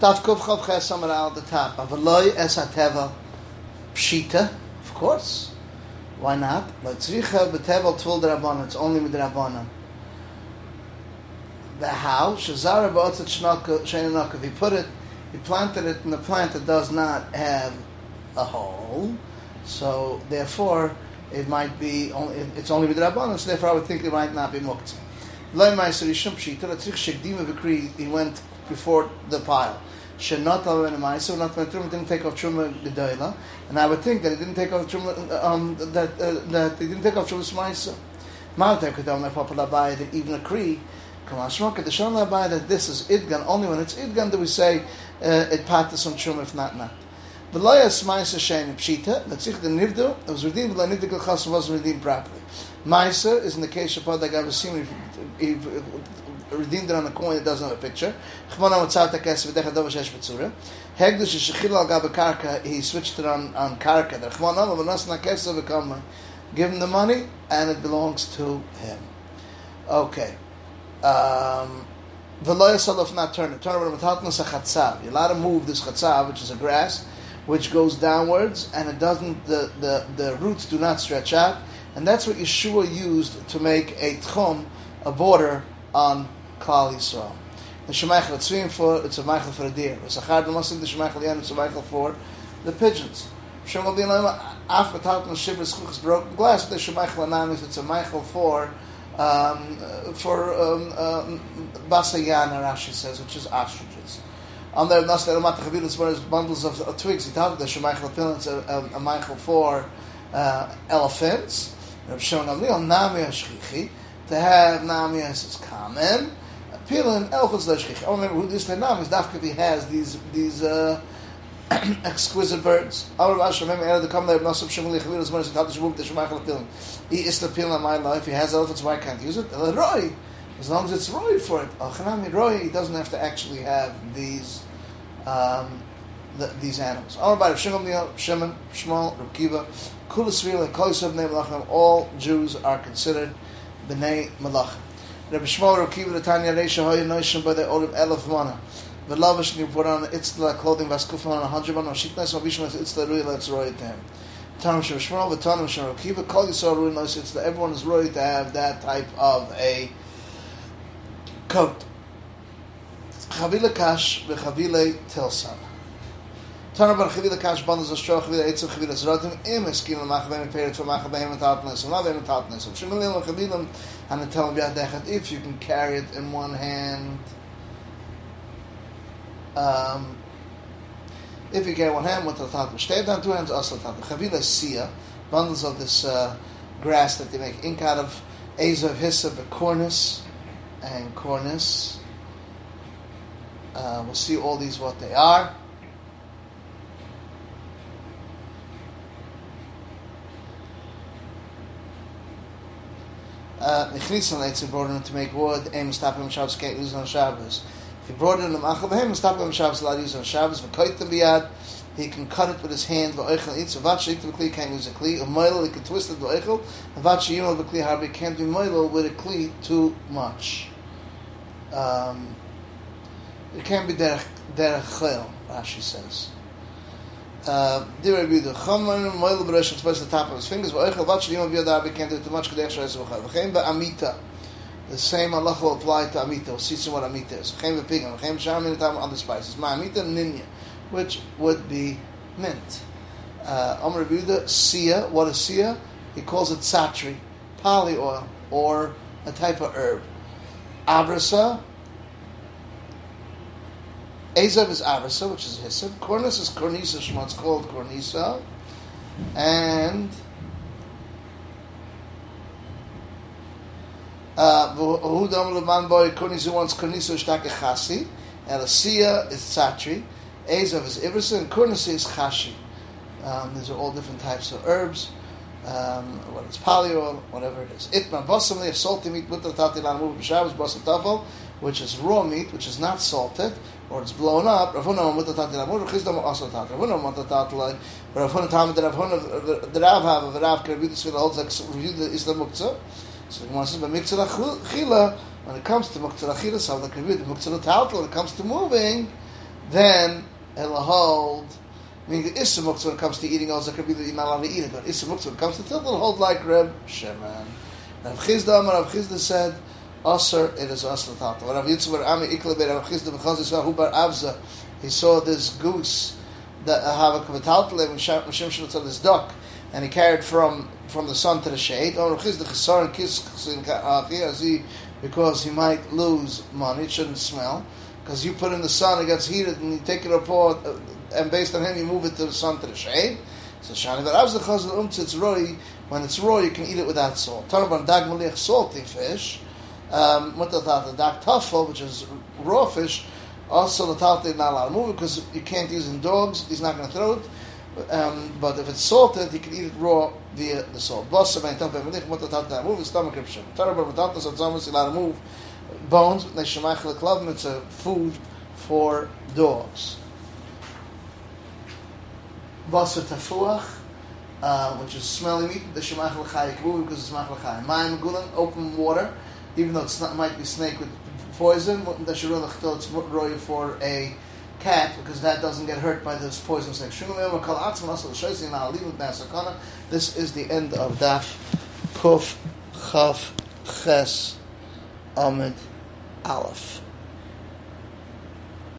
Taf Kuf Chav Ches Samar Al the top. Avaloi Es HaTeva Pshita, of course. Why not? But Tzricha B'Tevel Tvul D'Rabbanan. It's only with D'Rabbanan. The how? Shazara B'Otzat Shenanok. If he put it, he planted it in the plant that does not have a hole, so therefore it might be only, it's only with Rabbanon, so therefore I would think it might not be muktzah. He went before the pile. Shenatal and Ma'isa, not when Truma didn't take off Truma Gedoyla, and I would think that he didn't take off Truma, um, that uh, that he didn't take off Truma's Ma'isa. Ma'atek could tell my Papa Labai that even a Kree, Kamashmoka, the Shon Labai that this is Idgan, only when it's Idgan do we say uh, it patas on Truma, if not, not. V'loyas Ma'isa Shein Pshita, that's the Nivdu, it was redeemed, but Nivdu Chas wasn't redeemed properly. Ma'isa is in the case of Padag Avasim, he redeemed it on a coin that doesn't have a picture. He switched it on, on Karka. Give him the money, and it belongs to him. Okay. Um, V'lo Yasalov not turn it. Turn it with Hatnas HaChatzav. You're allowed to move this Chatzav, which is a grass, which goes downwards, and it doesn't, the, the, the roots do not stretch out. And that's what Yeshua used to make a tchum, a border on Klal Yisrael. The Shemaichel Tzvim for it's a Michael for a deer. It's a Chad Muslim the Shemaichel Yan it's a Michael for the pigeons. Shem Bin Lema after Tartan Shibris Kuchas broken glass the Shemaichel Anamis it's a Michael for um, for um, um, Basayana Rashi says which is ostriches. On there, Nasser Ramat Chavilas where bundles of, twigs. He talked the Shemaichel Pilin it's a, a, a Michael for uh, elephants. Reb Shimon Gamliel Nami Ashchichi to have Namias is common. Pilin Elfas Leshchich. I remember who this Nam is Dafka he has these these uh, exquisite birds. Our Rashi remember Ere the there Nasab Shemuli Chavilas Maris Tadish Muk the Shemachal Pilin. He is the Pilin my life. He has elephants. Why can't he use it? Roy. As long as it's Roy for it. Achanami Roy. He doesn't have to actually have these. Um, the, these animals. All about Shimon, Shimon, Shmuel, Reb Kiva, Kulasvil, and Koisav, Malachim, all Jews are considered Bnei Malachim. Rabbi Shmuel, Reb Kiva, the Tanya Reisha, Hoya Noishim, by the Orib Elef Mana. The lavish you put on Itzla clothing, Vaskufan on a hundred man, Shiknas, Avishmas, Itzla Rui, let's roy to him. Tanam Shem Shmuel, the Tanam Shem Reb Kiva, Kol Yisrael Rui Nois, Itzla, everyone is roy to have that type of a coat. Chavile Kash, Vechavile Tilsan. Tana bar chavila kash bandas a stroh etzim chavila zradim im eskim la mach peret for mach beim tatnes and not beim tatnes of shimon la chavilam and the tell if you can carry it in one hand um if you carry one hand with the tat stay down two hands also tat chavila sia bundles of this uh, grass that they make ink out of Azav Hissav, cornice and cornice. Uh, we'll see all these what they are. Nechnisan uh, Leitzim brought in to make wood, aim stop him Shabbos, can't use on Shabbos. If he brought in the Machal Behem, stop him Shabbos, allowed use on Shabbos, v'koit the biyad, he can cut it with his hand, v'oichel eats, v'vat sheik the kli, can't use a kli, a moil, he can twist it, v'oichel, v'vat sheimel the kli harbi, can't do moil with a kli too much. Um, it can't be derech, derech Rashi says. Dir Rabbi Yehuda, Chaman Moil B'Rosh Tzvos the top of his fingers, V'Oichel Vat Shlim Aviyad Arbi can't do too much Kedech Shreis V'Chal. V'Chein Ba'amita, the same Allah will apply to Amita. We'll see what Amita is. V'Chein B'Pigam, V'Chein B'Sham in time other spices. Ma Amita Ninya, which would be mint. Uh, Omer Yehuda, Sia, what is Sia? He calls it Satri, poly oil, or a type of herb. Abrasa, Azav is Avasa, which is Hyssop. Cornus is Cornisa, Shemot's called Cornisa. And Hudam Leman Boy, Cornisa wants Cornisa Shtake Chasi. Is Satri. Azav is Iversa, and Cornisa is Chashi. Um, these are all different types of herbs. Um, whether it's paleo, whatever it is. Itma basamli, a salty meat, basam which is raw meat, which is not salted, or it's blown up. Rav Huna the move, chizdam also. Rav Huna the. Rav Huna Rav Huna the Rav the Rav can review like review the muktzah. So the Gemara says, but miktzah chila when it comes to muktzah chila, so like review the muktzah tatil when it comes to moving. then it'll hold. Meaning the Issa when it comes to eating, also could be that you're not allowed to eat it, but Issa when it comes to tilth, it'll hold like Reb Shimon. Rav Chisda, Rav Chisda said, Aser, it is Aser Tata. Rav Yitzhak, Ami Ikle, Rav Chisda, Bechaz Yisrael, Bar Avza, he saw this goose that kavitaltale when Shimshon saw this duck, and he carried from from the sun to the shade. Or because he might lose money, it shouldn't smell. Because you put in the sun, it gets heated, and you take it apart, uh, and based on him, you move it to the sun to the shade. So shani, but as the chazal umtz, it's raw. When it's raw, you can eat it without salt. About dag malich, salty fish. Um, what the tafel, which is raw fish also, the talte is not allowed to move because you can't use in dogs. He's not going to throw it. Um, but if it's salted, he can eat it raw via the salt. Bossa ben talte melech mot talte not move stomach so almost allowed to move bones. They shemach leklavim. It's a food for dogs. Bossa tafuach. Uh, which is smelly meat, the shemach l'chai because it's mach l'chai. Mayim gulan, open water, even though it's not, might be snake with poison, it's roy for a cat because that doesn't get hurt by this poison snake. This is the end of Daf Kuf Chaf Ches Amid Aleph.